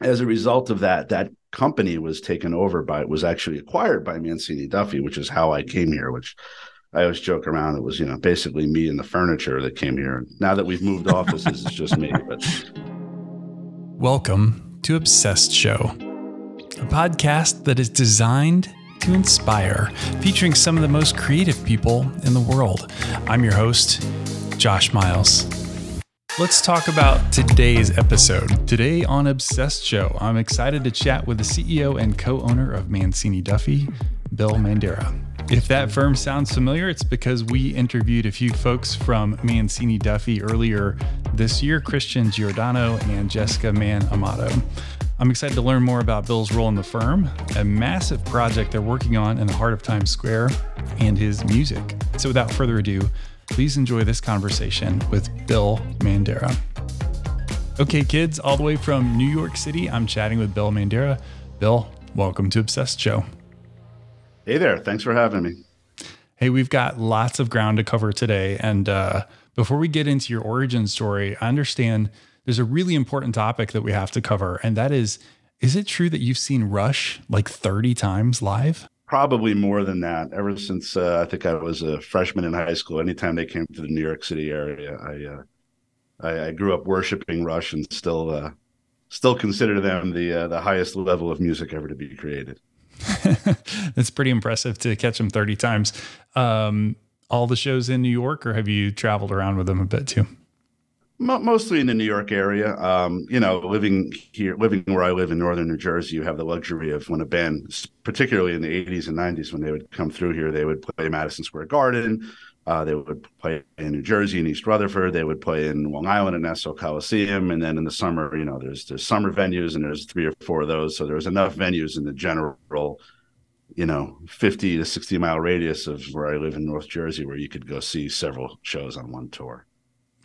as a result of that, that company was taken over by was actually acquired by Mancini Duffy, which is how I came here. Which I always joke around. It was you know basically me and the furniture that came here. Now that we've moved offices, it's just me. But welcome to Obsessed Show, a podcast that is designed to inspire, featuring some of the most creative people in the world. I'm your host, Josh Miles. Let's talk about today's episode. Today on Obsessed Show, I'm excited to chat with the CEO and co owner of Mancini Duffy, Bill Mandara. If that firm sounds familiar, it's because we interviewed a few folks from Mancini Duffy earlier this year Christian Giordano and Jessica Man Amato. I'm excited to learn more about Bill's role in the firm, a massive project they're working on in the heart of Times Square, and his music. So, without further ado, please enjoy this conversation with Bill Mandara. Okay, kids, all the way from New York City, I'm chatting with Bill Mandara. Bill, welcome to Obsessed Show. Hey there. Thanks for having me. Hey, we've got lots of ground to cover today. And uh, before we get into your origin story, I understand there's a really important topic that we have to cover. And that is is it true that you've seen Rush like 30 times live? Probably more than that. Ever since uh, I think I was a freshman in high school, anytime they came to the New York City area, I uh, I, I, grew up worshiping Rush and still uh, still consider them the uh, the highest level of music ever to be created. That's pretty impressive to catch them 30 times. Um, all the shows in New York, or have you traveled around with them a bit too? Mostly in the New York area. Um, you know, living here, living where I live in northern New Jersey, you have the luxury of when a band, particularly in the 80s and 90s, when they would come through here, they would play Madison Square Garden. Uh, they would play in New Jersey and East Rutherford. They would play in Long Island and Nassau Coliseum. And then in the summer, you know, there's there's summer venues and there's three or four of those. So there's enough venues in the general, you know, 50 to 60 mile radius of where I live in North Jersey where you could go see several shows on one tour.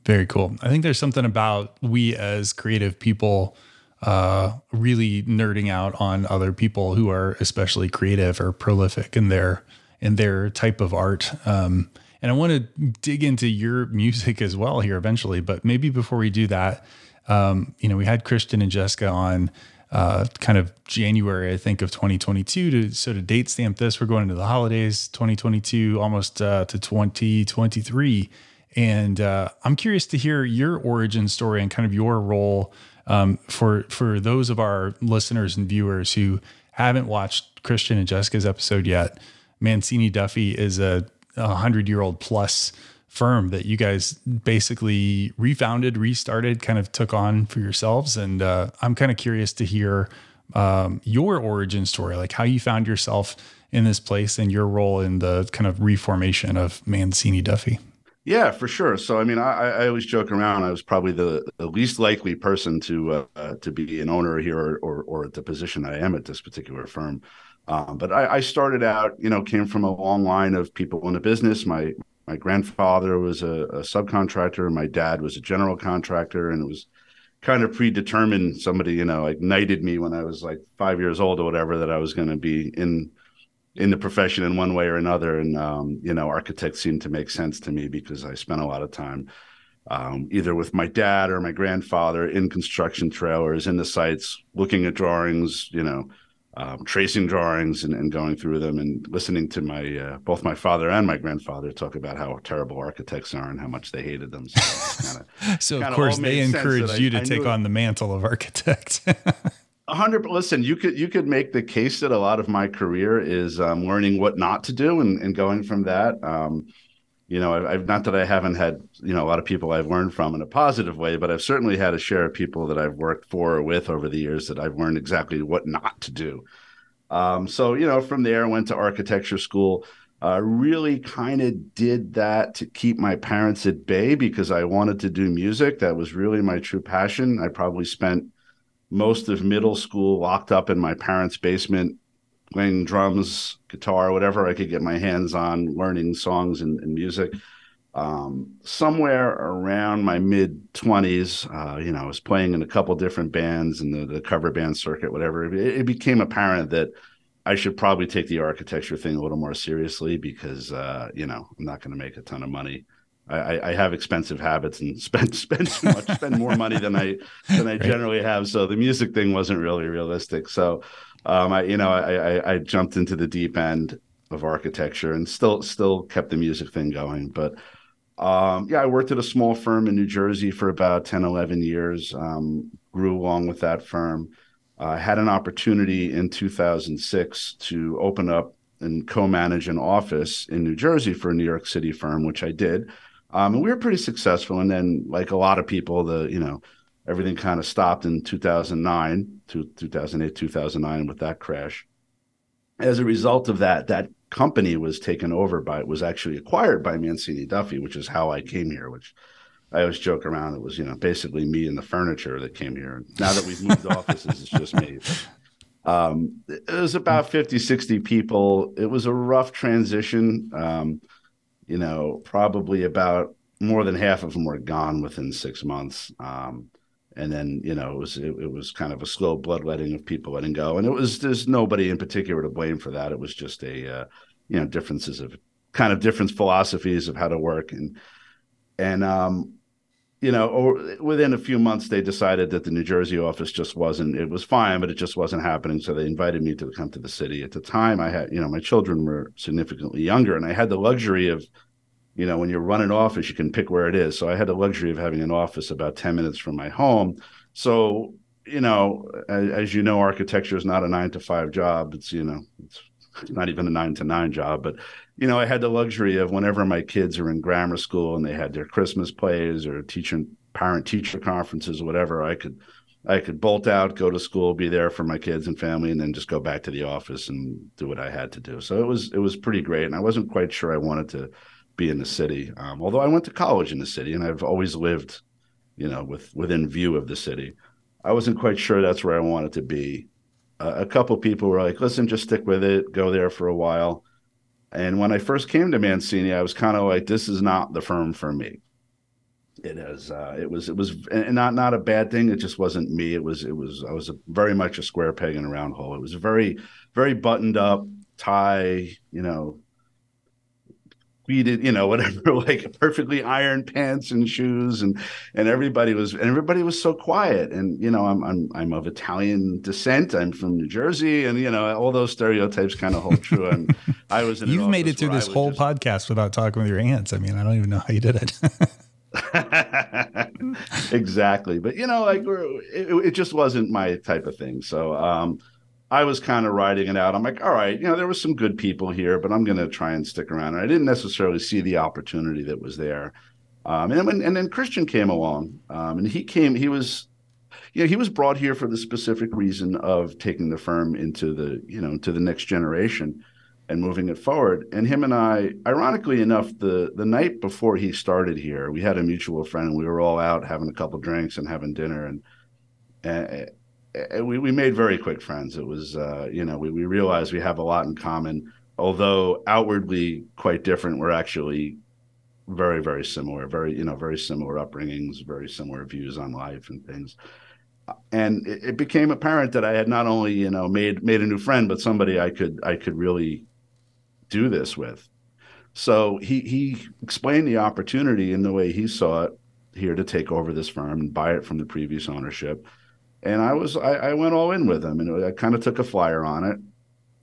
Very cool. I think there's something about we as creative people uh, really nerding out on other people who are especially creative or prolific in their in their type of art. Um, and I want to dig into your music as well here eventually, but maybe before we do that, um, you know, we had Christian and Jessica on uh, kind of January, I think, of 2022 to sort of date stamp this. We're going into the holidays, 2022, almost uh, to 2023. And uh, I'm curious to hear your origin story and kind of your role um, for for those of our listeners and viewers who haven't watched Christian and Jessica's episode yet. Mancini Duffy is a, hundred year old plus firm that you guys basically refounded, restarted, kind of took on for yourselves. And uh, I'm kind of curious to hear um, your origin story, like how you found yourself in this place and your role in the kind of reformation of Mancini Duffy. Yeah, for sure. So, I mean, I, I always joke around. I was probably the, the least likely person to uh, to be an owner here or, or, or at the position I am at this particular firm. Um, but I, I, started out, you know, came from a long line of people in the business. My my grandfather was a, a subcontractor. My dad was a general contractor, and it was kind of predetermined. Somebody, you know, ignited me when I was like five years old or whatever that I was going to be in in the profession in one way or another. And um, you know, architects seemed to make sense to me because I spent a lot of time um, either with my dad or my grandfather in construction trailers, in the sites, looking at drawings, you know, um, tracing drawings and, and, going through them and listening to my uh, both my father and my grandfather talk about how terrible architects are and how much they hated them. So, kinda, so of course they encouraged you I, to I take on the mantle of architect. hundred. Listen, you could you could make the case that a lot of my career is um, learning what not to do and, and going from that. Um, you know, I've, not that I haven't had you know a lot of people I've learned from in a positive way, but I've certainly had a share of people that I've worked for or with over the years that I've learned exactly what not to do. Um, so you know, from there, I went to architecture school. Uh, really kind of did that to keep my parents at bay because I wanted to do music. That was really my true passion. I probably spent most of middle school locked up in my parents' basement, playing drums, guitar, whatever I could get my hands on, learning songs and, and music. Um, somewhere around my mid 20s, uh, you know, I was playing in a couple different bands and the, the cover band circuit, whatever. It, it, became apparent that I should probably take the architecture thing a little more seriously because, uh, you know, I'm not going to make a ton of money I, I have expensive habits and spend spend too much, spend more money than I than I right. generally have. So the music thing wasn't really realistic. So um, I you know I, I, I jumped into the deep end of architecture and still still kept the music thing going. But um, yeah, I worked at a small firm in New Jersey for about 10, 11 years. Um, grew along with that firm. I uh, had an opportunity in 2006 to open up and co-manage an office in New Jersey for a New York City firm, which I did. Um, and we were pretty successful. And then, like a lot of people, the you know everything kind of stopped in 2009 to 2008, 2009 with that crash. As a result of that, that company was taken over by was actually acquired by Mancini Duffy, which is how I came here. Which I always joke around. It was you know basically me and the furniture that came here. Now that we've moved offices, it's just me. Um, it was about 50, 60 people. It was a rough transition. Um, you know, probably about more than half of them were gone within six months. Um, and then, you know, it was, it, it, was kind of a slow bloodletting of people letting go. And it was, there's nobody in particular to blame for that. It was just a, uh, you know, differences of kind of different philosophies of how to work. And, and, um, you know, or within a few months, they decided that the New Jersey office just wasn't. It was fine, but it just wasn't happening. So they invited me to come to the city. At the time, I had, you know, my children were significantly younger, and I had the luxury of, you know, when you run an office, you can pick where it is. So I had the luxury of having an office about ten minutes from my home. So you know, as, as you know, architecture is not a nine to five job. It's you know, it's not even a nine to nine job, but you know, I had the luxury of whenever my kids are in grammar school and they had their Christmas plays or teacher parent teacher conferences or whatever, I could I could bolt out, go to school, be there for my kids and family, and then just go back to the office and do what I had to do. So it was it was pretty great, and I wasn't quite sure I wanted to be in the city. Um, although I went to college in the city, and I've always lived, you know, with within view of the city. I wasn't quite sure that's where I wanted to be a couple people were like, "Listen, just stick with it. Go there for a while." And when I first came to Mancini, I was kind of like, "This is not the firm for me." It is. Uh, it was. It was, not not a bad thing. It just wasn't me. It was. It was. I was a, very much a square peg in a round hole. It was very, very buttoned up, tie. You know, you know, whatever, like perfectly ironed pants and shoes, and and everybody was and everybody was so quiet. And you know, I'm I'm I'm of Italian descent. I'm from New Jersey, and you know, all those stereotypes kind of hold true. And I was. You've made it through this whole just... podcast without talking with your aunts. I mean, I don't even know how you did it. exactly, but you know, like it, it just wasn't my type of thing. So. um I was kind of riding it out. I'm like, all right, you know, there was some good people here, but I'm going to try and stick around. And I didn't necessarily see the opportunity that was there. Um, and, and then Christian came along, um, and he came. He was, you know, he was brought here for the specific reason of taking the firm into the, you know, to the next generation and moving it forward. And him and I, ironically enough, the the night before he started here, we had a mutual friend, and we were all out having a couple drinks and having dinner, and. and we, we made very quick friends. It was, uh, you know, we, we realized we have a lot in common, although outwardly quite different. We're actually very, very similar, very, you know, very similar upbringings, very similar views on life and things. And it, it became apparent that I had not only, you know, made made a new friend, but somebody I could I could really do this with. So he he explained the opportunity in the way he saw it here to take over this firm and buy it from the previous ownership and I was I, I went all in with him, and I kind of took a flyer on it.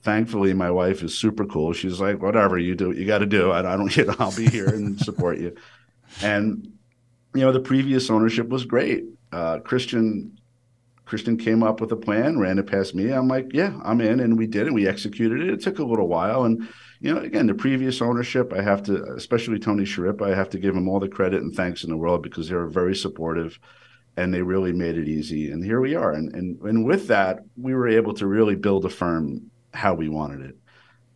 Thankfully, my wife is super cool. She's like, "Whatever you do, you got to do. I, I don't, you know, I'll be here and support you." And you know, the previous ownership was great. Uh, Christian Christian came up with a plan, ran it past me. I'm like, "Yeah, I'm in," and we did, and we executed it. It took a little while, and you know, again, the previous ownership, I have to, especially Tony Sharip, I have to give him all the credit and thanks in the world because they were very supportive and they really made it easy. And here we are. And, and, and with that, we were able to really build a firm how we wanted it.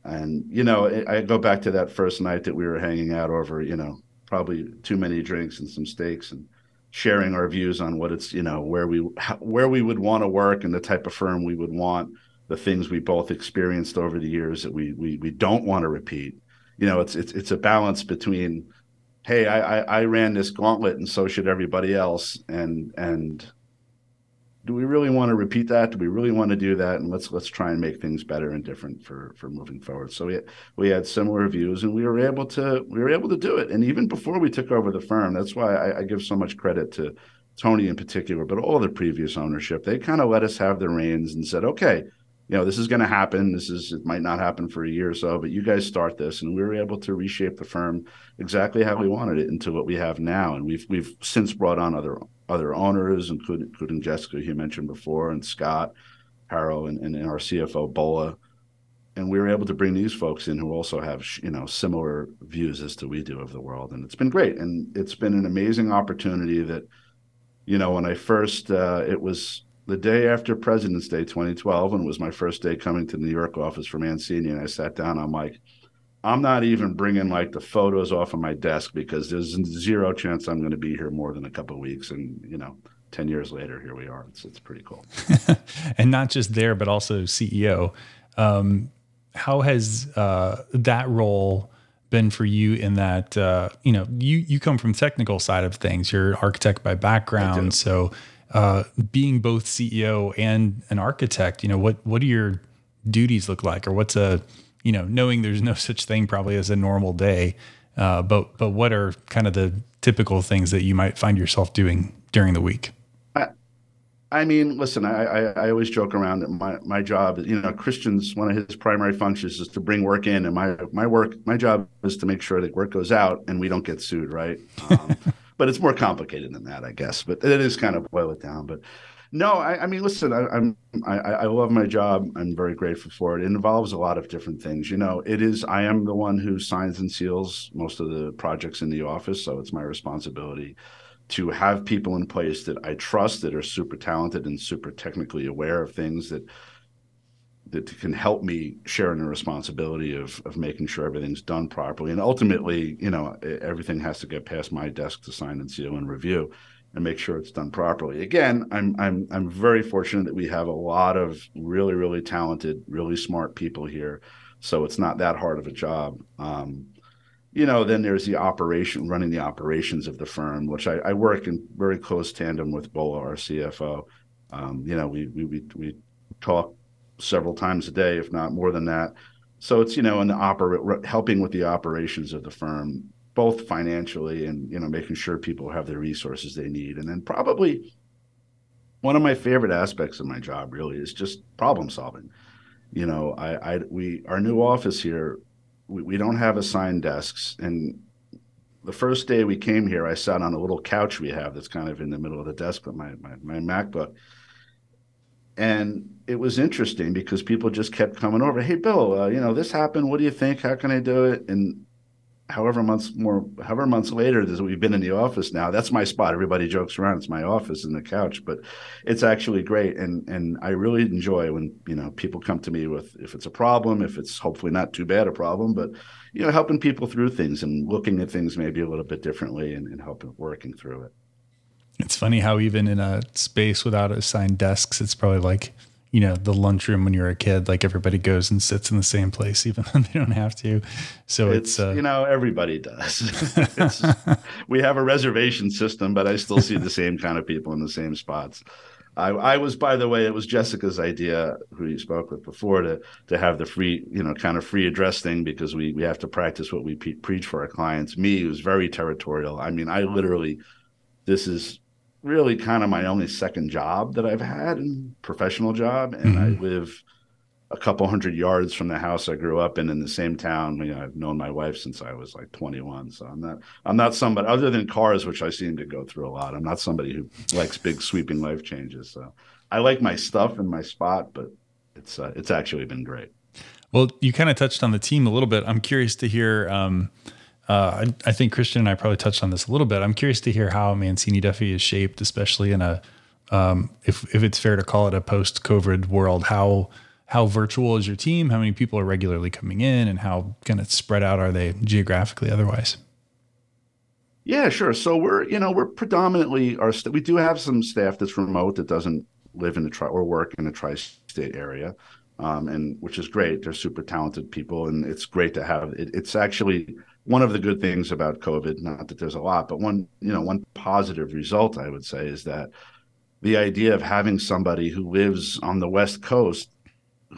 And, you know, I go back to that first night that we were hanging out over, you know, probably too many drinks and some steaks and sharing our views on what it's, you know, where we, where we would want to work and the type of firm we would want, the things we both experienced over the years that we, we, we don't want to repeat. You know, it's, it's, it's a balance between, hey, I, I, I ran this gauntlet and so should everybody else. And, and, do we really want to repeat that? Do we really want to do that? And let's let's try and make things better and different for for moving forward. So we we had similar views, and we were able to we were able to do it. And even before we took over the firm, that's why I, I give so much credit to Tony in particular, but all the previous ownership. They kind of let us have the reins and said, okay, you know, this is going to happen. This is it might not happen for a year or so, but you guys start this, and we were able to reshape the firm exactly how we wanted it into what we have now. And we've we've since brought on other other owners, including, including Jessica, who you mentioned before, and Scott, Harrow, and, and, our CFO Bola. And we were able to bring these folks in who also have you know similar views as to we do of the world, and it's been great. And it's been an amazing opportunity that, you know, when I first uh, it was the day after President's Day 2012, and it was my first day coming to the New York office for Mancini, and I sat down. I'm like, I'm not even bringing like the photos off of my desk because there's zero chance I'm going to be here more than a couple weeks. And you know, ten years later, here we are. It's it's pretty cool. and not just there, but also CEO. Um, how has uh, that role? been for you in that uh, you know you you come from technical side of things you're an architect by background so uh, being both CEO and an architect, you know, what what do your duties look like, or what's a, you know, knowing there's no such thing probably as a normal day, uh, but but what are kind of the typical things that you might find yourself doing during the week? I, I mean, listen, I, I, I always joke around that my my job, you know, Christian's one of his primary functions is to bring work in, and my my work my job is to make sure that work goes out and we don't get sued, right? Um, but it's more complicated than that, I guess. But it is kind of boil it down. But no, I, I mean, listen, I, I'm I, I love my job. I'm very grateful for it. It involves a lot of different things. You know, it is. I am the one who signs and seals most of the projects in the office, so it's my responsibility to have people in place that I trust that are super talented and super technically aware of things that that can help me share in the responsibility of of making sure everything's done properly. And ultimately, you know, everything has to get past my desk to sign and seal and review and make sure it's done properly. Again, I'm I'm I'm very fortunate that we have a lot of really really talented, really smart people here, so it's not that hard of a job. Um, you know, then there's the operation, running the operations of the firm, which I, I work in very close tandem with Bola, our CFO. Um, you know, we we we, we talk several times a day, if not more than that. So it's you know, in the oper- helping with the operations of the firm, both financially and you know, making sure people have the resources they need, and then probably one of my favorite aspects of my job really is just problem solving. You know, I, I we our new office here, we, we don't have assigned desks, and the first day we came here, I sat on a little couch we have that's kind of in the middle of the desk with my my, my MacBook and it was interesting because people just kept coming over. Hey, Bill, uh, you know this happened. What do you think? How can I do it? And however months more, however months later, that we've been in the office now. That's my spot. Everybody jokes around. It's my office in the couch, but it's actually great. And and I really enjoy when you know people come to me with if it's a problem, if it's hopefully not too bad a problem, but you know helping people through things and looking at things maybe a little bit differently and, and helping working through it. It's funny how even in a space without assigned desks, it's probably like, you know, the lunchroom when you're a kid, like everybody goes and sits in the same place, even though they don't have to. So it's, it's uh, you know, everybody does. we have a reservation system, but I still see the same kind of people in the same spots. I, I, was, by the way, it was Jessica's idea, who you spoke with before, to to have the free, you know, kind of free address thing because we we have to practice what we pe- preach for our clients. Me, was very territorial. I mean, I literally, this is really kind of my only second job that I've had, professional job, and mm-hmm. I live a couple hundred yards from the house I grew up in in the same town. You know, I've known my wife since I was like 21, so I'm not I'm not somebody other than cars, which I seem to go through a lot. I'm not somebody who likes big sweeping life changes. So I like my stuff and my spot, but it's uh, it's actually been great. Well, you kind of touched on the team a little bit. I'm curious to hear. Um, uh, I, I, think Christian and I probably touched on this a little bit. I'm curious to hear how Mancini Duffy is shaped, especially in a, um, if if it's fair to call it a post-COVID world. How how virtual is your team? How many people are regularly coming in, and how kind of spread out are they geographically? Otherwise. Yeah, sure. So we're you know we're predominantly our st- we do have some staff that's remote that doesn't live in the tri or work in the tri-state area, um, and which is great. They're super talented people, and it's great to have it. It's actually one of the good things about COVID, not that there's a lot, but one, you know, one positive result I would say is that the idea of having somebody who lives on the West Coast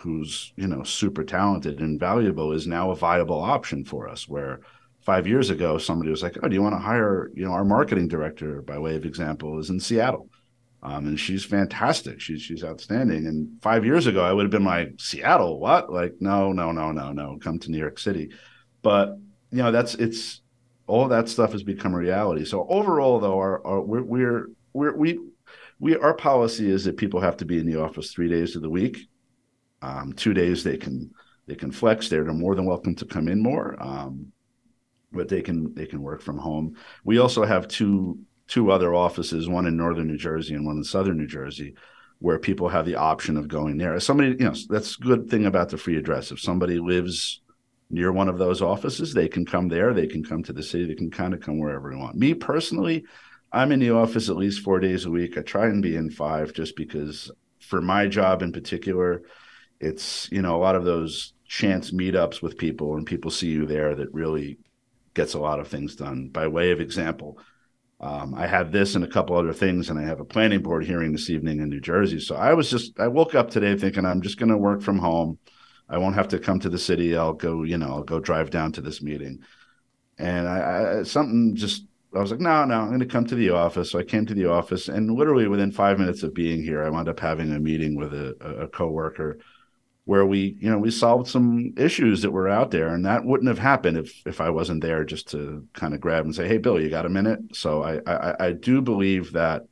who's you know super talented and valuable is now a viable option for us where five years ago somebody was like oh do you want to hire you know our marketing director by way of example is in seattle. Um, and she's fantastic. She's she's outstanding. And five years ago i would have been like seattle? What? Like no no no no no. Come to new york city. But you know that's it's all that stuff has become a reality so overall though our, our we're, we're we we our policy is that people have to be in the office three days of the week um, two days they can they can flex. They're more than welcome to come in more, um, but they can they can work from home. We also have two two other offices, one in northern New Jersey and one in southern New Jersey, where people have the option of going there. Somebody, you know, that's a good thing about the free address. If somebody lives near one of those offices, they can come there. They can come to the city. They can kind of come wherever they want. Me personally, I'm in the office at least four days a week. I try and be in five just because for my job in particular, it's you know a lot of those chance meetups with people and people see you there that really gets a lot of things done by way of example um, i have this and a couple other things and i have a planning board hearing this evening in new jersey so i was just i woke up today thinking i'm just going to work from home i won't have to come to the city. I'll go you know i'll go drive down to this meeting. And i, I something just I was like, no, no, I'm going to come to the office. So I came to the office, and literally within five minutes of being here, I wound up having a meeting with a, a coworker where we you know we solved some issues that were out there and that wouldn't have happened if if i wasn't there just to kind of grab and say hey bill you got a minute? So i i, I do believe that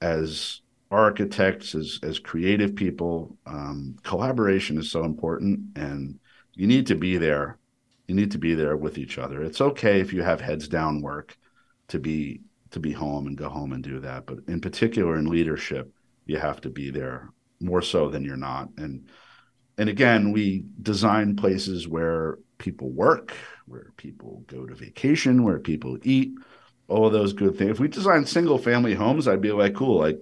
as architects as as creative people um, collaboration is so important and you need to be there. You need to be there with each other. It's okay if you have heads down work to be to be home and go home and do that but in particular in leadership you have to be there more so than you're not. And and again, we design places where people work, where people go to vacation, where people eat, all of those good things. If we design single family homes, I'd be like, cool, like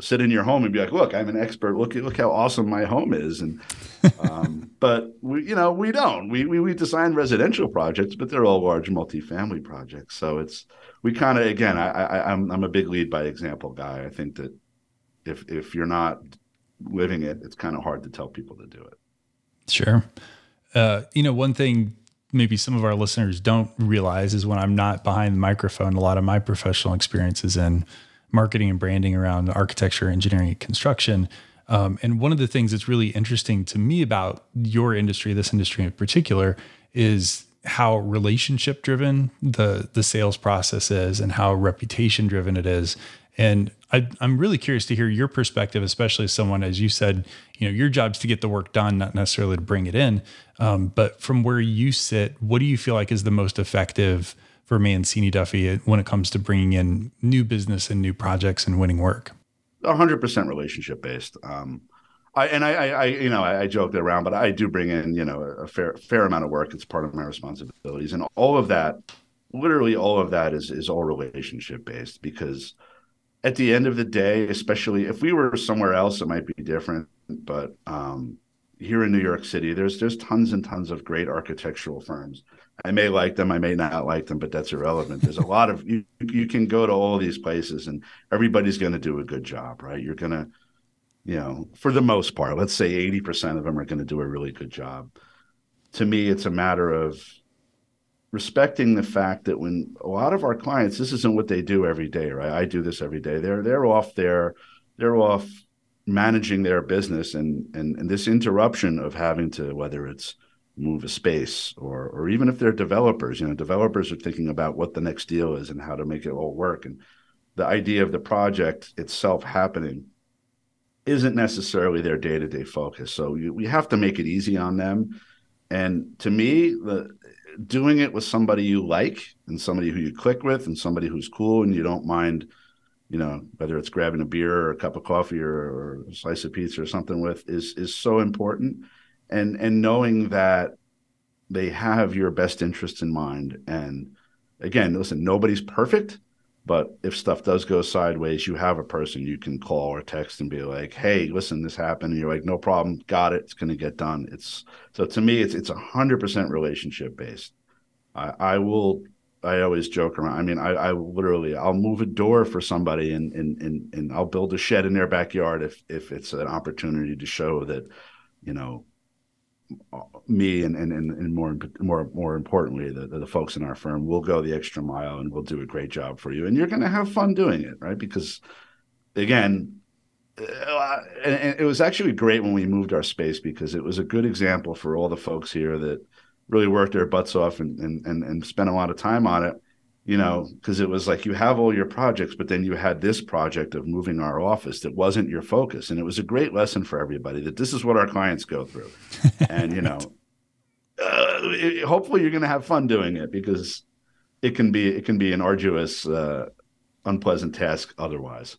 sit in your home and be like, look, I'm an expert. Look look how awesome my home is. And um, but we, you know, we don't. We, we we design residential projects, but they're all large multifamily projects. So it's we kind of again, I, I I'm I'm a big lead by example guy. I think that if if you're not living it, it's kind of hard to tell people to do it. Sure. Uh, you know, one thing maybe some of our listeners don't realize is when I'm not behind the microphone, a lot of my professional experiences in marketing and branding around architecture, engineering, and construction. Um, and one of the things that's really interesting to me about your industry, this industry in particular, is how relationship driven the the sales process is and how reputation driven it is and I, am really curious to hear your perspective, especially as someone, as you said, you know, your job's to get the work done, not necessarily to bring it in. Um, but from where you sit, what do you feel like is the most effective for Mancini Duffy when it comes to bringing in new business and new projects and winning work? 100% relationship based. Um, I, and I, I, you know, I, I joked around, but I do bring in, you know, a fair, fair amount of work. It's part of my responsibilities, and all of that, literally all of that, is is all relationship based because at the end of the day, especially if we were somewhere else, it might be different. But um, here in New York City, there's there's tons and tons of great architectural firms. I may like them, I may not like them, but that's irrelevant. There's a lot of you. You can go to all these places, and everybody's going to do a good job, right? You're going to, you know, for the most part, let's say 80% of them are going to do a really good job. To me, it's a matter of respecting the fact that when a lot of our clients, this isn't what they do every day, right? I do this every day. They're they're off there, they're off managing their business and and and this interruption of having to whether it's move a space or or even if they're developers, you know, developers are thinking about what the next deal is and how to make it all work. And the idea of the project itself happening isn't necessarily their day-to-day focus. So you, we have to make it easy on them. And to me, the doing it with somebody you like and somebody who you click with and somebody who's cool and you don't mind, you know, whether it's grabbing a beer or a cup of coffee or, or a slice of pizza or something with is is so important. And and knowing that they have your best interest in mind. And again, listen, nobody's perfect, but if stuff does go sideways, you have a person you can call or text and be like, "Hey, listen, this happened." And you're like, "No problem, got it. It's going to get done." It's so to me, it's it's a hundred percent relationship based. I, I will I always joke around. I mean, I, I literally I'll move a door for somebody and and and and I'll build a shed in their backyard if if it's an opportunity to show that, you know, me and and and more more more importantly the, the folks in our firm will go the extra mile and we'll do a great job for you. And you're going to have fun doing it right? Because again uh, and, it was actually great when we moved our space because it was a good example for all the folks here that really worked their butts off and and and, and spent a lot of time on it you know because it was like you have all your projects but then you had this project of moving our office that wasn't your focus. And it was a great lesson for everybody that this is what our clients go through. And you know uh, it, hopefully you're going to have fun doing it because it can be it can be an arduous uh, unpleasant task otherwise.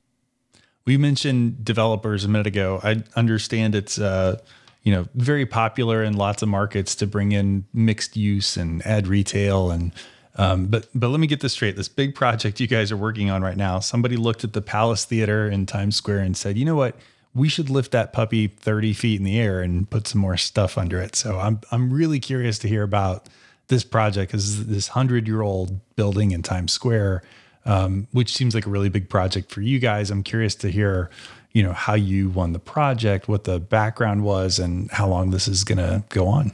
We mentioned developers a minute ago. I understand it's uh, you know very popular in lots of markets to bring in mixed use and add retail and um, but but let me get this straight. This big project you guys are working on right now. Somebody looked at the Palace Theater in Times Square and said, you know what? We should lift that puppy 30 feet in the air and put some more stuff under it. So I'm I'm really curious to hear about this project because this hundred year old building in Times Square um, which seems like a really big project for you guys. I'm curious to hear, you know, how you won the project, what the background was, and how long this is going to go on.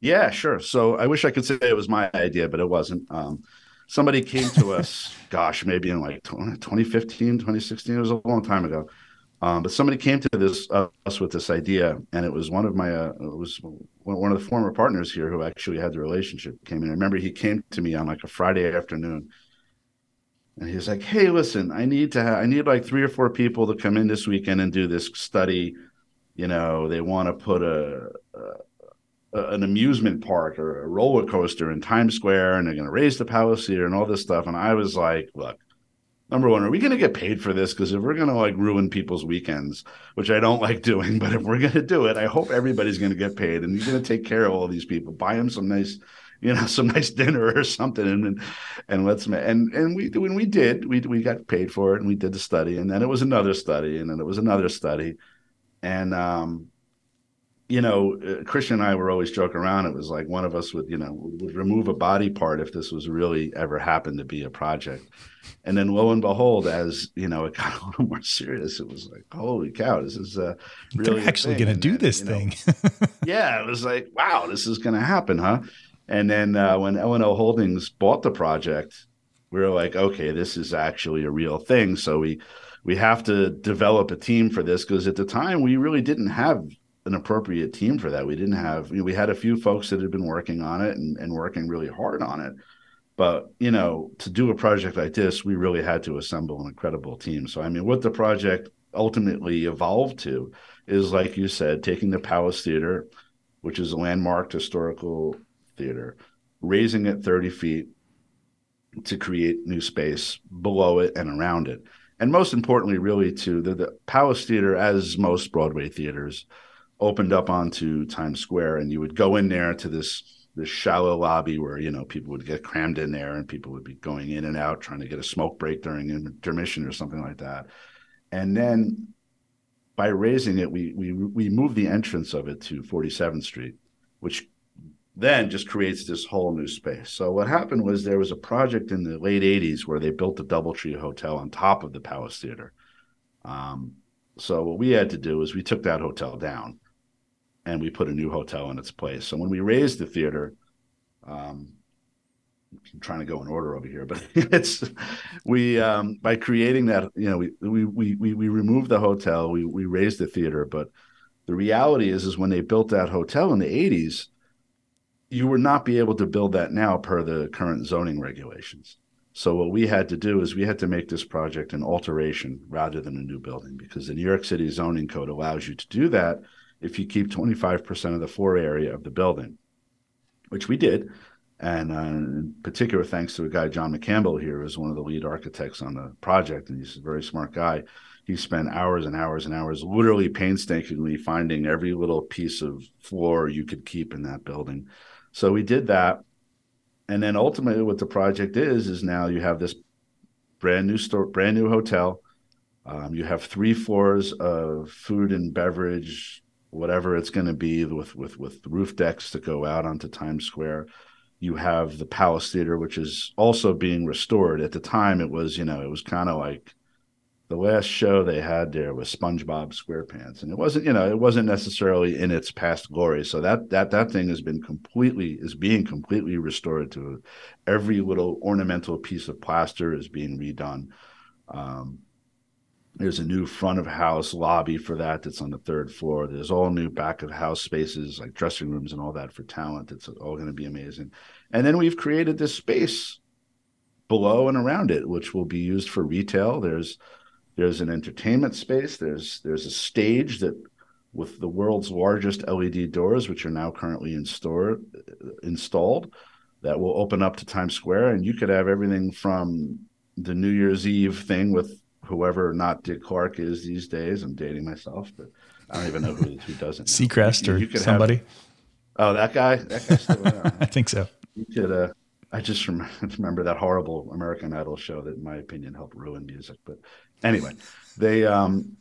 Yeah, sure. So I wish I could say it was my idea, but it wasn't. Um, somebody came to us, gosh, maybe in like 2015, 2016. It was a long time ago. Um, but somebody came to this uh, us with this idea, and it was one of my uh, it was one of the former partners here who actually had the relationship came in. I remember he came to me on like a Friday afternoon, and he's like, "Hey, listen, I need to have, I need like three or four people to come in this weekend and do this study. You know, they want to put a, a, an amusement park or a roller coaster in Times Square, and they're going to raise the Palace Theater and all this stuff." And I was like, "Look, number one, are we going to get paid for this? Because if we're going to like ruin people's weekends, which I don't like doing, but if we're going to do it, I hope everybody's going to get paid, and you're going to take care of all these people, buy them some nice." you know, some nice dinner or something, and and let's and and we when we did, we we got paid for it, and we did the study, and then it was another study, and then it was another study, and um, you know, uh, Christian and I were always joking around. It was like one of us would, you know, would remove a body part if this was really ever happened to be a project. And then lo and behold, as you know, it got a little more serious. It was like, holy cow, this is uh, really They're actually going to do this thing. Know, yeah, it was like, wow, this is going to happen, huh? And then uh, when O&O Holdings bought the project, we were like, okay, this is actually a real thing. So we we have to develop a team for this because at the time we really didn't have an appropriate team for that. We didn't have you know, we had a few folks that had been working on it and, and working really hard on it. But you know, to do a project like this, we really had to assemble an incredible team. So I mean, what the project ultimately evolved to is, like you said, taking the Palace Theater, which is a landmark historical theater, raising it 30 feet to create new space below it and around it. And most importantly, really, to the, the Palace Theater, as most Broadway theaters, opened up onto Times Square, and you would go in there to this this shallow lobby where you know people would get crammed in there, and people would be going in and out trying to get a smoke break during intermission or something like that. And then by raising it, we we we moved the entrance of it to 47th Street, which then just creates this whole new space. So what happened was there was a project in the late 80s where they built the Doubletree Hotel on top of the Palace Theater. Um, so what we had to do is we took that hotel down and we put a new hotel in its place. So when we raised the theater, um, I'm trying to go in order over here, but it's we um, by creating that, you know, we we we we, we removed the hotel, we we raised the theater, but the reality is is when they built that hotel in the 80s, you would not be able to build that now per the current zoning regulations. So what we had to do is we had to make this project an alteration rather than a new building because the New York City zoning code allows you to do that if you keep 25% of the floor area of the building, which we did. And uh, in particular, thanks to a guy, John McCampbell here, who's one of the lead architects on the project, and he's a very smart guy. He spent hours and hours and hours literally painstakingly finding every little piece of floor you could keep in that building so we did that. And then ultimately what the project is is now you have this brand new store, brand new hotel. Um, you have three floors of food and beverage, whatever it's going to be, with with with roof decks to go out onto Times Square. you have the Palace Theater, which is also being restored. At the time, it was, you know, it was kind of like the last show they had there was SpongeBob SquarePants, and it wasn't, you know, it wasn't necessarily in its past glory. So that that that thing has been completely is being completely restored to every little ornamental piece of plaster is being redone. Um, there's a new front of house lobby for that that's on the third floor. There's all new back of house spaces like dressing rooms and all that for talent. It's all going to be amazing. And then we've created this space below and around it, which will be used for retail. There's there's an entertainment space. There's there's a stage that with the world's largest LED doors, which are now currently in store, installed, that will open up to Times Square, and you could have everything from the New Year's Eve thing with whoever not Dick Clark is these days. I'm dating myself, but I don't even know who, who doesn't. Seacrest you, or you somebody. Have, oh, that guy. That guy's still around. I think so. You could. Uh, I just remember, remember that horrible American Idol show that, in my opinion, helped ruin music. But anyway, they. Um,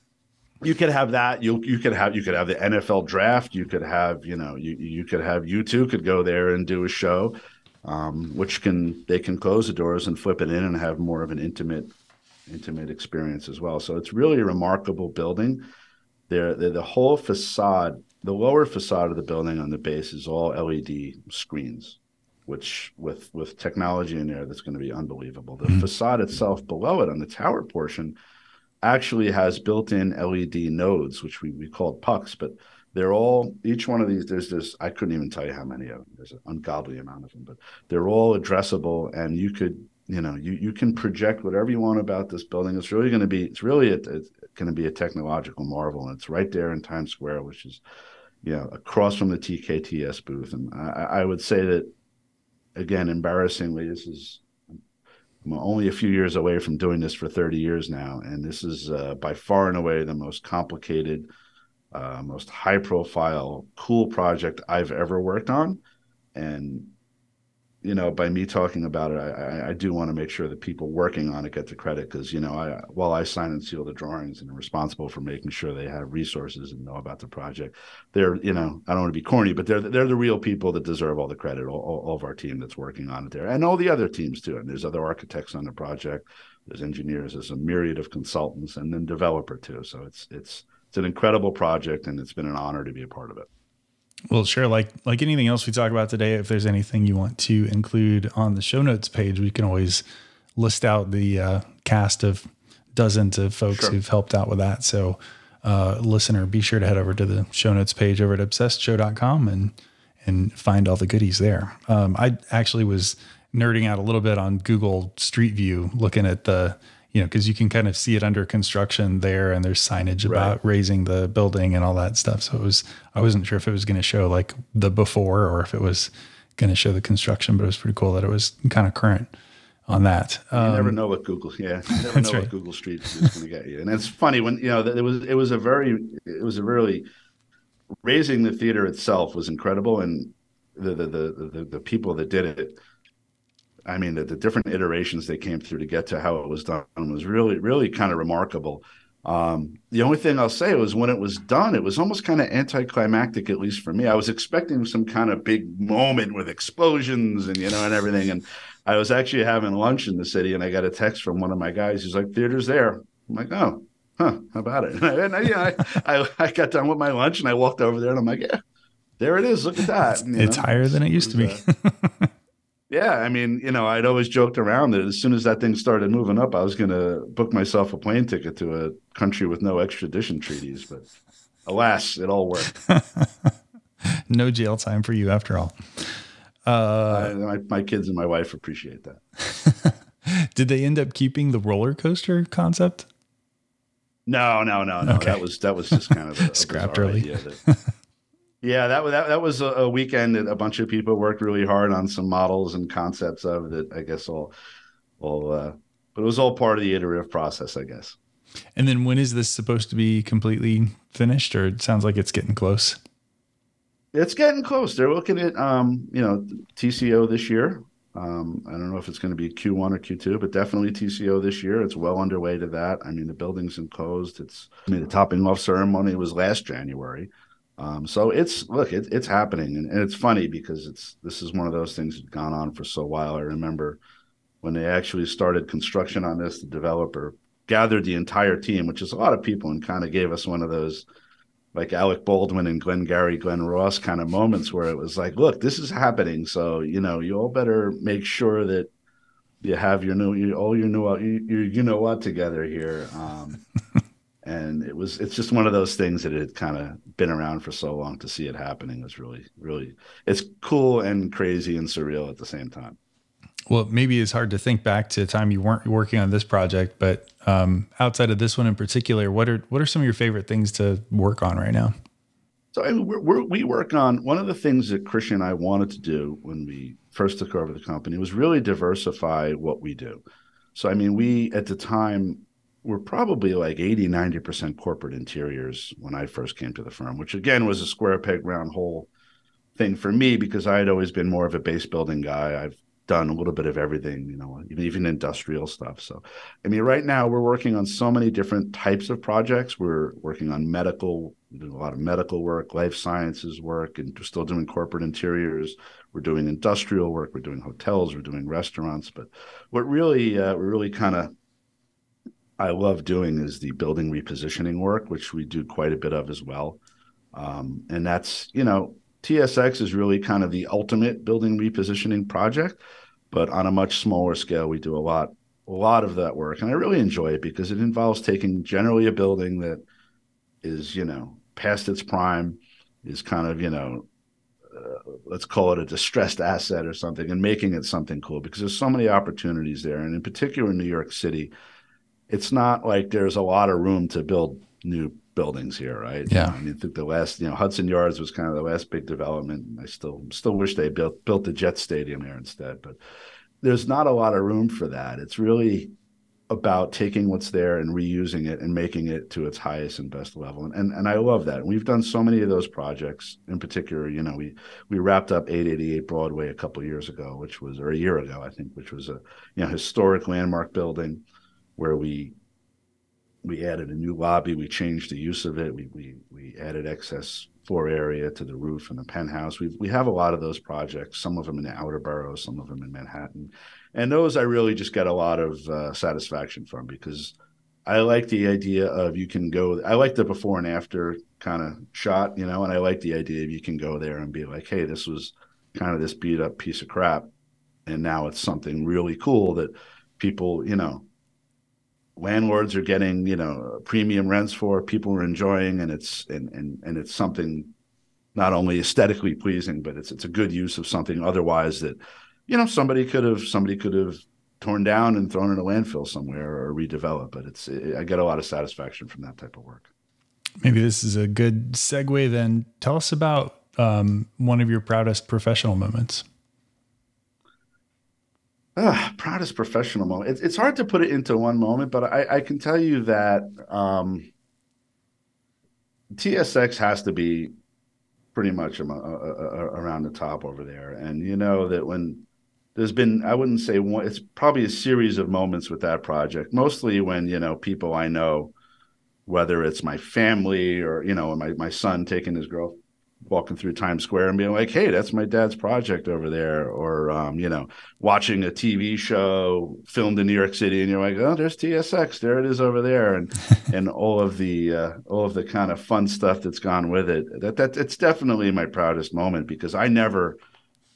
you could have that. You you could have you could have the NFL draft. You could have you know you you could have U2 could go there and do a show, um, which can they can close the doors and flip it in and have more of an intimate intimate experience as well. So it's really a remarkable building. There, the whole facade, the lower facade of the building on the base is all LED screens, which with with technology in there that's going to be unbelievable. The mm-hmm. facade itself below it on the tower portion actually has built-in LED nodes, which we, we called pucks, but they're all each one of these there's this i couldn't even tell you how many of them there's an ungodly amount of them but they're all addressable and you could you know you, you can project whatever you want about this building. It's really going to be it's really a, it's going to be a technological marvel. And it's right there in times square which is you know across from the tkts booth. And i, I would say that again embarrassingly this is I'm only a few years away from doing this for 30 years now. And this is uh, by far and away the most complicated uh, most high profile cool project i've ever worked on. And you know, by me talking about it, I, I do want to make sure that people working on it get the credit because, you know, I while I sign and seal the drawings and am responsible for making sure they have resources and know about the project, they're, you know, I don't want to be corny, but they're they're the real people that deserve all the credit, all, all of our team that's working on it there, and all the other teams too. And there's other architects on the project, there's engineers, there's a myriad of consultants, and then developer too. So it's it's it's an incredible project, and it's been an honor to be a part of it. Well, sure. Like like anything else we talk about today, if there's anything you want to include on the show notes page, we can always list out the uh, cast of dozens of folks sure. who've helped out with that. So, uh, listener, be sure to head over to the show notes page over at obsessedshow.com and and find all the goodies there. Um, I actually was nerding out a little bit on Google Street View, looking at the you know, because you can kind of see it under construction there, and there's signage about right. raising the building and all that stuff. So it was, I wasn't sure if it was going to show like the before or if it was going to show the construction, but it was pretty cool that it was kind of current on that. Um, you never um, know what Google, yeah, you never know right. what Google Street is going to get you. And it's funny when you know it was it was a very it was a really raising the theater itself was incredible, and the the the the, the people that did it I mean, the, the, different iterations they came through to get to how it was done was really, really kind of remarkable. Um, the only thing I'll say was when it was done, it was almost kind of anticlimactic, at least for me. I was expecting some kind of big moment with explosions and you know and everything. And I was actually having lunch in the city, and I got a text from one of my guys. He's like, "Theater's there." I'm like, "Oh, huh? How about it?" And I, yeah, I, I, I got done with my lunch, and I walked over there, and I'm like, "Yeah, there it is. Look at that." It's, it's higher than it used it was, to be. Yeah, I mean, you know, I'd always joked around that as soon as that thing started moving up, I was going to book myself a plane ticket to a country with no extradition treaties. But alas, it all worked. no jail time for you after all. Uh, my, my kids and my wife appreciate that. Did they end up keeping the roller coaster concept? No, no, no, no. Okay. That was that was just kind of a, scrapped early. That, yeah, that that that was a, weekend that a bunch of people worked really hard on some models and concepts of that. I guess all, all, uh, but it was all part of the iterative process, I guess. And then when is this supposed to be completely finished, or it sounds like it's getting close? It's getting close. They're looking at, um, you know, TCO this year. Um, I don't know if it's going to be Q1 or Q2, but definitely TCO this year. It's well underway to that. I mean, the building's enclosed. It's, I mean, the topping off ceremony was last January. Um, so it's look, it, it's happening, and, and, it's funny because it's this is one of those things that's gone on for so while. I remember when they actually started construction on this, the developer gathered the entire team, which is a lot of people, and kind of gave us one of those like Alec Baldwin and Glengarry Glen Ross kind of moments where it was like, look, this is happening. So, you know, you all better make sure that you have your new, all your new, you, you, you know what together here. Um, and it was, it's just one of those things that had kind of been around for so long to see it happening was really, really, it's cool and crazy and surreal at the same time well, maybe it's hard to think back to a time you weren't working on this project, but um, outside of this one in particular, what are what are some of your favorite things to work on right now? So I mean, we're, we're, we work on one of the things that Christian and I wanted to do when we first took over the company was really diversify what we do. So I mean, we at the time were probably like 80, 90% corporate interiors when I first came to the firm, which again was a square peg round hole thing for me because I had always been more of a base building guy. I've done a little bit of everything, you know, even even industrial stuff. So, I mean, right now we're working on so many different types of projects. We're working on medical, a lot of medical work, life sciences work, and we're still doing corporate interiors. We're doing industrial work. We're doing hotels. We're doing restaurants. But what really, uh, we really kind of I love doing is the building repositioning work, which we do quite a bit of as well. Um, and that's you know TSX is really kind of the ultimate building repositioning project, but on a much smaller scale. We do a lot, a lot of that work, and I really enjoy it because it involves taking generally a building that is, you know, past its prime, is kind of, you know, uh, let's call it a distressed asset or something, and making it something cool because there's so many opportunities there, and in particular in New York City, it's not like there's a lot of room to build new buildings here, right? Yeah. I mean, I think the last, you know, Hudson Yards was kind of the last big development. I still still wish they built built the Jet Stadium there instead, but there's not a lot of room for that. It's really about taking what's there and reusing it and making it to its highest and best level. And and, and I love that. And we've done so many of those projects. In particular, you know, we we wrapped up 888 Broadway a couple years ago, which was or a year ago, I think, which was a you know historic landmark building where we we added a new lobby. We changed the use of it. We we we added excess floor area to the roof and the penthouse. We we have a lot of those projects. Some of them in the outer boroughs, some of them in Manhattan, and those I really just get a lot of uh, satisfaction from because I like the idea of you can go. I like the before and after kind of shot, you know, and I like the idea of you can go there and be like, hey, this was kind of this beat up piece of crap, and now it's something really cool that people, you know, landlords are getting you know premium rents for people are enjoying and it's and and, and it's something not only aesthetically pleasing but it's it's a good use of something otherwise that you know somebody could have somebody could have torn down and thrown in a landfill somewhere or redeveloped but it's it, i get a lot of satisfaction from that type of work. Maybe this is a good segue then. Tell us about um, one of your proudest professional moments uh, proudest professional moment. It's, it's hard to put it into one moment, but I, I can tell you that um, TSX has to be pretty much around the top over there. And you know that when there's been, I wouldn't say one, it's probably a series of moments with that project, mostly when, you know, people I know, whether it's my family or, you know, my, my son taking his girl, walking through Times Square and being like, "Hey, that's my dad's project over there," or um, you know, watching a TV show filmed in New York City, and you're like, "Oh, there's TSX, there it is over there," and and all of the uh, all of the kind of fun stuff that's gone with it. That that it's definitely my proudest moment because I never,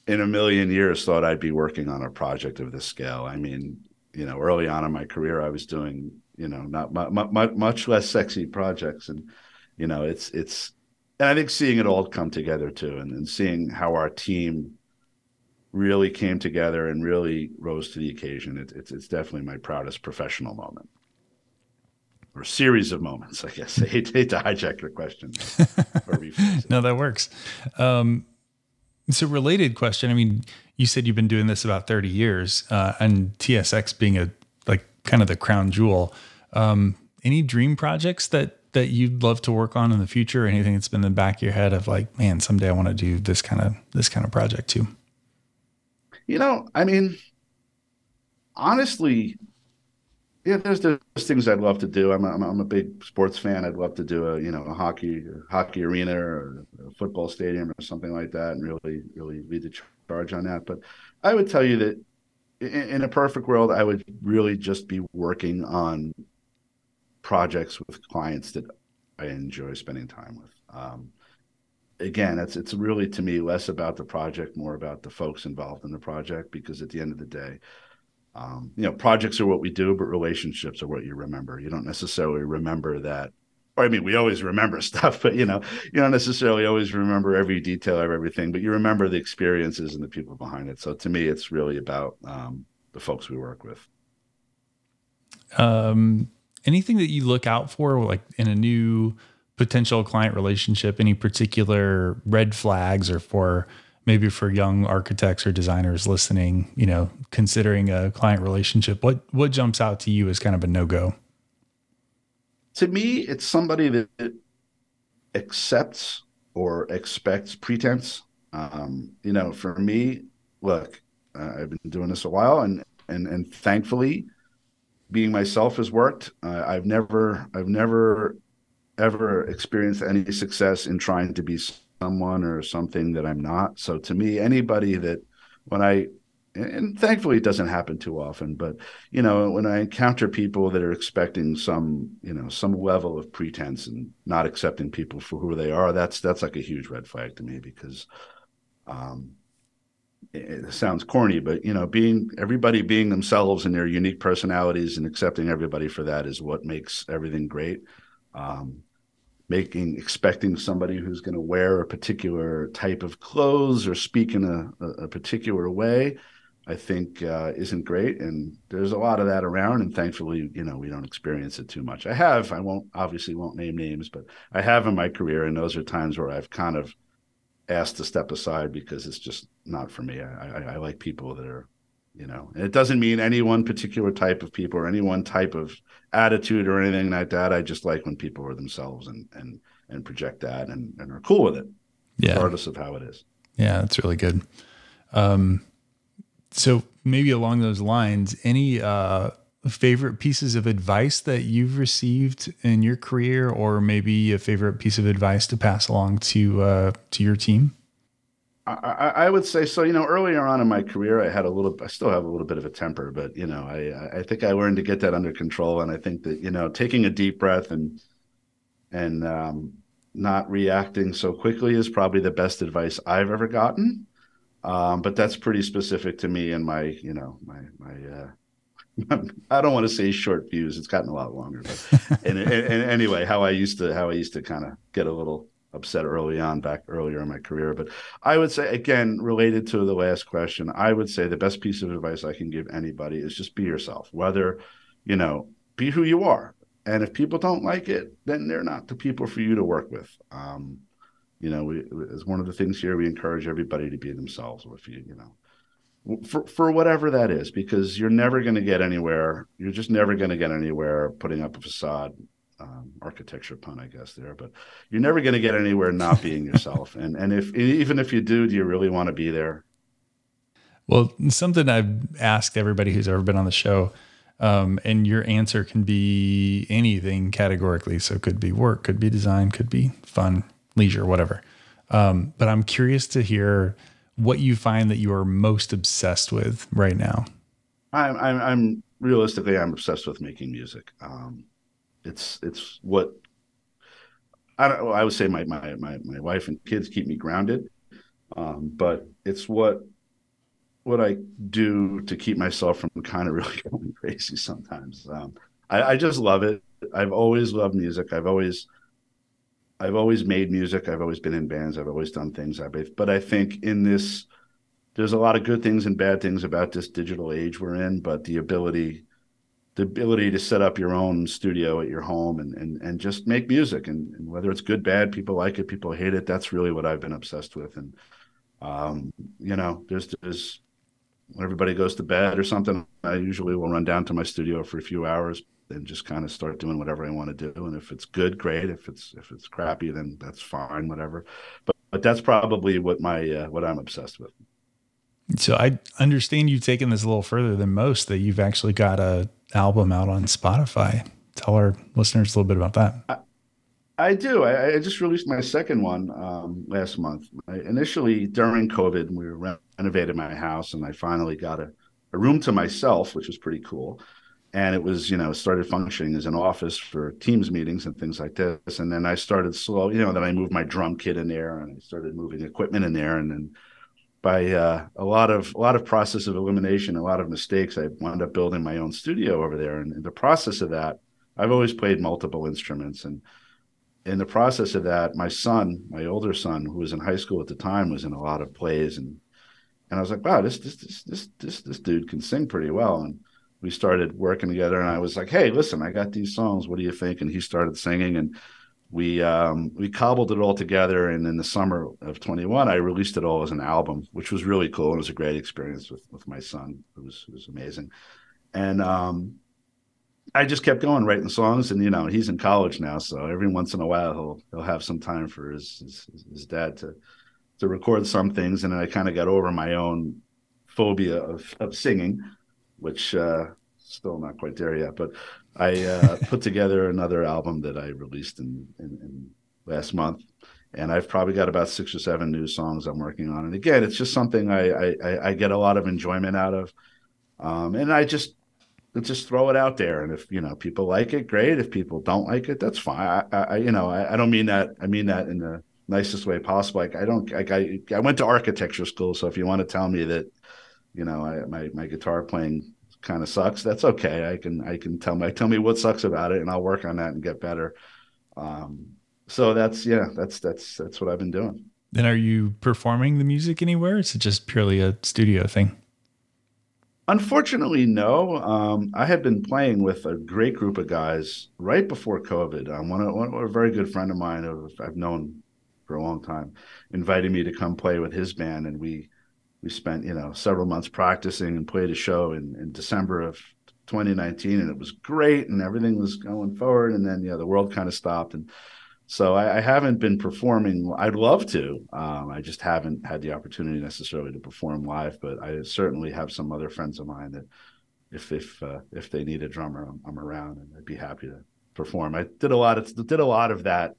in a million years, thought I'd be working on a project of this scale. I mean, you know, early on in my career, I was doing you know not much, much less sexy projects, and you know, it's it's and I think seeing it all come together too, and, and seeing how our team really came together and really rose to the occasion, it, it's it's definitely my proudest professional moment or series of moments. I guess I hate, hate to hijack your question. no, that works. Um, so, related question. I mean, you said you've been doing this about thirty years, uh, and TSX being a like kind of the crown jewel. Um, any dream projects that that you'd love to work on in the future? Anything that's been in the back of your head of like, man, someday I want to do this kind of this kind of project too? You know, I mean, honestly, yeah, there's there's things I'd love to do. I'm a, I'm a big sports fan. I'd love to do a you know a hockey hockey arena or a football stadium or something like that, and really really lead the charge on that. But I would tell you that in, in a perfect world, I would really just be working on projects with clients that I enjoy spending time with. Um, again, it's it's really to me less about the project, more about the folks involved in the project. Because at the end of the day, um, you know, projects are what we do, but relationships are what you remember. You don't necessarily remember that. Or I mean, we always remember stuff, but you know, you don't necessarily always remember every detail of everything, but you remember the experiences and the people behind it. So to me, it's really about um, the folks we work with. Um, anything that you look out for, like in a new potential client relationship, any particular red flags or for maybe for young architects or designers listening, you know, considering a client relationship, what what jumps out to you as kind of a no-go? To me, it's somebody that accepts or expects pretense. Um, you know, for me, look, uh, I've been doing this a while, and and and thankfully, being myself has worked. Uh, I've never I've never ever experienced any success in trying to be someone or something that I'm not. So to me, anybody that when I and thankfully it doesn't happen too often, but you know, when I encounter people that are expecting some, you know, some level of pretense and not accepting people for who they are, that's that's like a huge red flag to me because um it sounds corny, but you know, being everybody being themselves and their unique personalities and accepting everybody for that is what makes everything great. Um, making expecting somebody who's going to wear a particular type of clothes or speak in a, a, particular way i think uh, isn't great and there's a lot of that around and thankfully you know we don't experience it too much i have i won't obviously won't name names but i have in my career and those are times where i've kind of asked to step aside because it's just not for me. I, I, I like people that are you know and it doesn't mean any one particular type of people or any one type of attitude or anything like that. I just like when people are themselves and and and project that and, and are cool with it yeah. regardless of how it is. Yeah that's really good. Um so maybe along those lines any uh favorite pieces of advice that you've received in your career or maybe a favorite piece of advice to pass along to uh to your team I, I, would say so. You know, earlier on in my career, I had a little. I still have a little bit of a temper, but you know, I I think I learned to get that under control. And I think that you know, taking a deep breath and and um, not reacting so quickly is probably the best advice I've ever gotten. Um, but that's pretty specific to me and my, you know, my my. Uh, I don't want to say short fuse. It's gotten a lot longer, but and, and, and anyway, how I used to how I used to kind of get a little upset early on back earlier in my career. But I would say again, related to the last question, I would say the best piece of advice I can give anybody is just be yourself. Whether, you know, be who you are. And if people don't like it, then they're not the people for you to work with. Um, you know, we, as one of the things here, we encourage everybody to be themselves. If you, you know, for for whatever that is, because you're never going to get anywhere. You're just never going to get anywhere putting up a facade um, architecture pun, I guess there, but you're never going to get anywhere not being yourself. and and if even if you do, do you really want to be there? Well, something I've asked everybody who's ever been on the show, um, and your answer can be anything categorically. So it could be work, could be design, could be fun, leisure, whatever. Um, but I'm curious to hear what you find that you are most obsessed with right now. I'm, I'm, I'm realistically, I'm obsessed with making music. Um, it's it's what I don't. I would say my my my my wife and kids keep me grounded, um, but it's what what I do to keep myself from kind of really going crazy sometimes. Um, I, I just love it. I've always loved music. I've always I've always made music. I've always been in bands. I've always done things. I but I think in this, there's a lot of good things and bad things about this digital age we're in. But the ability the ability to set up your own studio at your home and and, and just make music and, and whether it's good bad people like it people hate it that's really what i've been obsessed with and um, you know there's there's when everybody goes to bed or something i usually will run down to my studio for a few hours and just kind of start doing whatever i want to do and if it's good great if it's if it's crappy then that's fine whatever but but that's probably what my uh, what i'm obsessed with So I understand you've taken this a little further than most. That you've actually got a album out on Spotify. Tell our listeners a little bit about that. I do. I, I, just released my second one um, last month. I, initially, during COVID, we renovated my house, and I finally got a, a room to myself, which was pretty cool. And it was, you know, started functioning as an office for Teams meetings and things like this. And then I started slow, you know, then I moved my drum kit in there, and I started moving equipment in there, and then by uh, a lot of a lot of process of elimination, a lot of mistakes, I wound up building my own studio over there. And in the process of that, I've always played multiple instruments and in the process of that, my son, my older son, who was in high school at the time, was in a lot of plays, and and I was like, wow, this this this this this, this dude can sing pretty well, and we started working together. And I was like, hey, listen, I got these songs. What do you think? And he started singing, and we um, we cobbled it all together. And in the summer of 21, I released it all as an album, which was really cool. It was a great experience with with my son. It was was amazing, and um, I just kept going writing songs, and you know he's in college now, so every once in a while he'll he'll have some time for his his, his dad to to record some things, and then I kind of got over my own phobia of of singing, which uh, still not quite there yet. But I uh, put together another album that I released in, in, in last month, and I've probably got about six or seven new songs I'm working on. And again, it's just something I I, I get a lot of enjoyment out of, um, and I just just throw it out there. And if you know people like it, great. If people don't like it, that's fine. I, I you know, I, I, don't mean that. I mean that in the nicest way possible. Like I don't. Like I, I went to architecture school, so if you want to tell me that, you know, I, my my guitar playing kind of sucks, that's okay. I can I can tell my tell me what sucks about it, and I'll work on that and get better. Um, so that's yeah, that's that's that's what I've been doing. Then are you performing the music anywhere? Is it just purely a studio thing? Unfortunately, no. Um, I had been playing with a great group of guys right before COVID. Um, one, one, a very good friend of mine who I've known for a long time invited me to come play with his band, and we we spent you know several months practicing and played a show in, in December of 2019, and it was great, and everything was going forward. And then yeah, the world kind of stopped, and so I, I, haven't been performing. I'd love to. Um, I just haven't had the opportunity necessarily to perform live. But I certainly have some other friends of mine that, if if uh, if they need a drummer, I'm, I'm, around and I'd be happy to perform. I did a lot of did a lot of that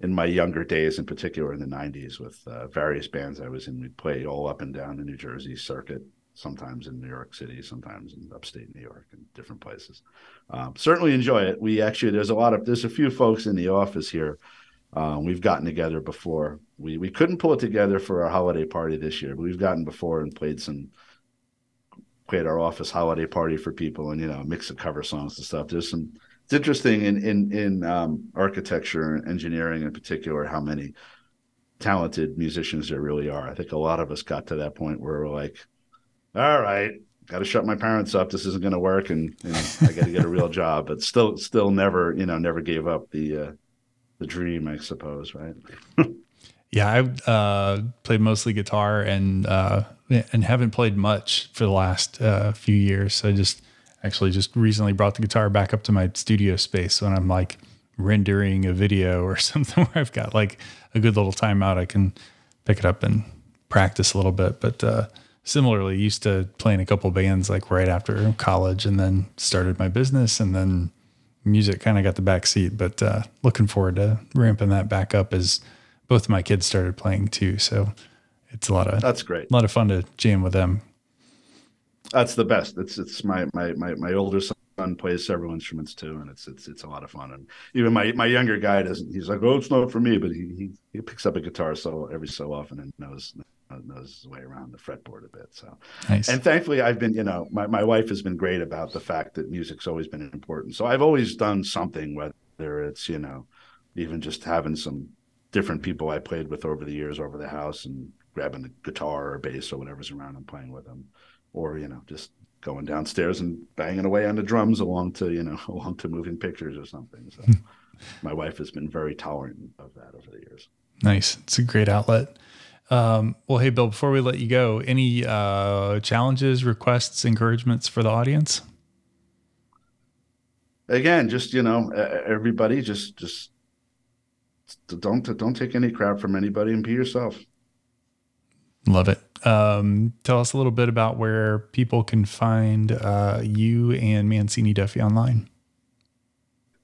in my younger days, in particular in the '90s, with uh, various bands I was in. We'd play all up and down the New Jersey circuit sometimes in New York City, sometimes in upstate New York and different places. Um, certainly enjoy it. We actually there's a lot of there's a few folks in the office here. Um, we've gotten together before. We we couldn't pull it together for our holiday party this year, but we've gotten before and played some played our office holiday party for people and you know mix of cover songs and stuff. There's some it's interesting in in in um, architecture and engineering in particular how many talented musicians there really are. I think a lot of us got to that point where we're like, all right, got to shut my parents up. This isn't going to work, and, and I got to get a real job. But still, still never, you know, never gave up the uh, the dream, I suppose, right? yeah, I uh, played mostly guitar and uh, and haven't played much for the last uh, few years. So just actually just recently brought the guitar back up to my studio space when I'm like rendering a video or something where I've got like a good little timeout. I can pick it up and practice a little bit, but uh, similarly used to playing a couple bands like right after college and then started my business and then music kind of got the back seat. But uh, looking forward to ramping that back up as both of my kids started playing too. So it's a lot of that's great. a lot of fun to jam with them that's the best it's it's my my my, my older son plays several instruments too and it's it's it's a lot of fun and even my my younger guy doesn't he's like oh it's not for me but he he, he picks up a guitar so every so often and knows knows his way around the fretboard a bit. So, nice. and thankfully, I've been, you know, my, my wife has been great about the fact that music's always been important. So I've always done something, whether it's, you know, even just having some different people I played with over the years over the house and grabbing the guitar or bass or whatever's around and playing with them, or, you know, just going downstairs and banging away on the drums along to, you know, along to moving pictures or something. So my wife has been very tolerant of that over the years. Nice. It's a great outlet. Um, well, hey, Bill, before we let you go, any uh, challenges, requests, encouragements for the audience? Again, just you know, everybody, just just don't don't take any crap from anybody and be yourself. Love it. Um, tell us a little bit about where people can find uh, you and Mancini Duffy online.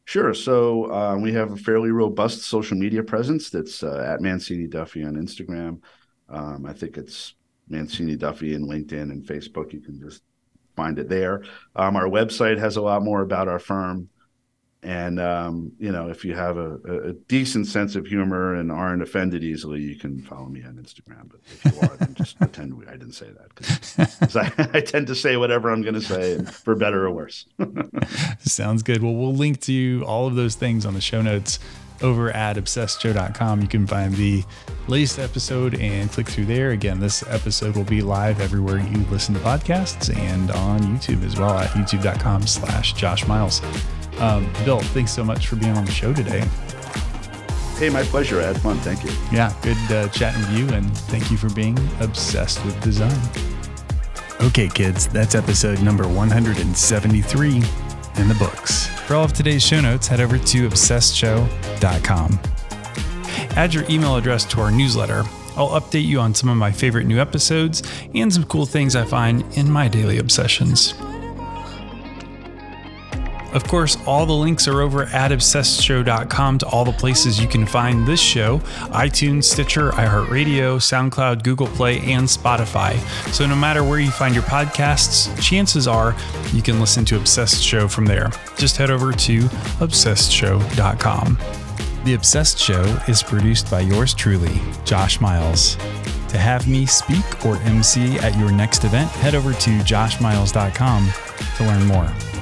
Sure. So uh, we have a fairly robust social media presence that's uh, at Mancini Duffy on Instagram. Um, I think it's Mancini Duffy in LinkedIn and Facebook. You can just find it there. Um, our website has a lot more about our firm. And um, you know, if you have a, a, decent sense of humor and aren't offended easily, you can follow me on Instagram. But if you are, then just pretend I didn't say that because I, I, tend to say whatever I'm going to say, for better or worse. Sounds good. Well, we'll link to all of those things on the show notes over at obsessedshow.com. You can find the latest episode and click through there. Again, this episode will be live everywhere you listen to podcasts and on YouTube as well at youtube.com slash Josh Miles. Um, Bill, thanks so much for being on the show today. Hey, my pleasure. I had fun. Thank you. Yeah, good uh, chatting with you, and thank you for being obsessed with design. Okay, kids, that's episode number 173 in the books. For all of today's show notes, head over to obsessedshow.com. Add your email address to our newsletter. I'll update you on some of my favorite new episodes and some cool things I find in my daily obsessions. Of course, all the links are over at obsessedshow.com to all the places you can find this show iTunes, Stitcher, iHeartRadio, SoundCloud, Google Play, and Spotify. So no matter where you find your podcasts, chances are you can listen to Obsessed Show from there. Just head over to obsessedshow.com. The Obsessed Show is produced by yours truly, Josh Miles. To have me speak or MC at your next event, head over to joshmiles.com to learn more.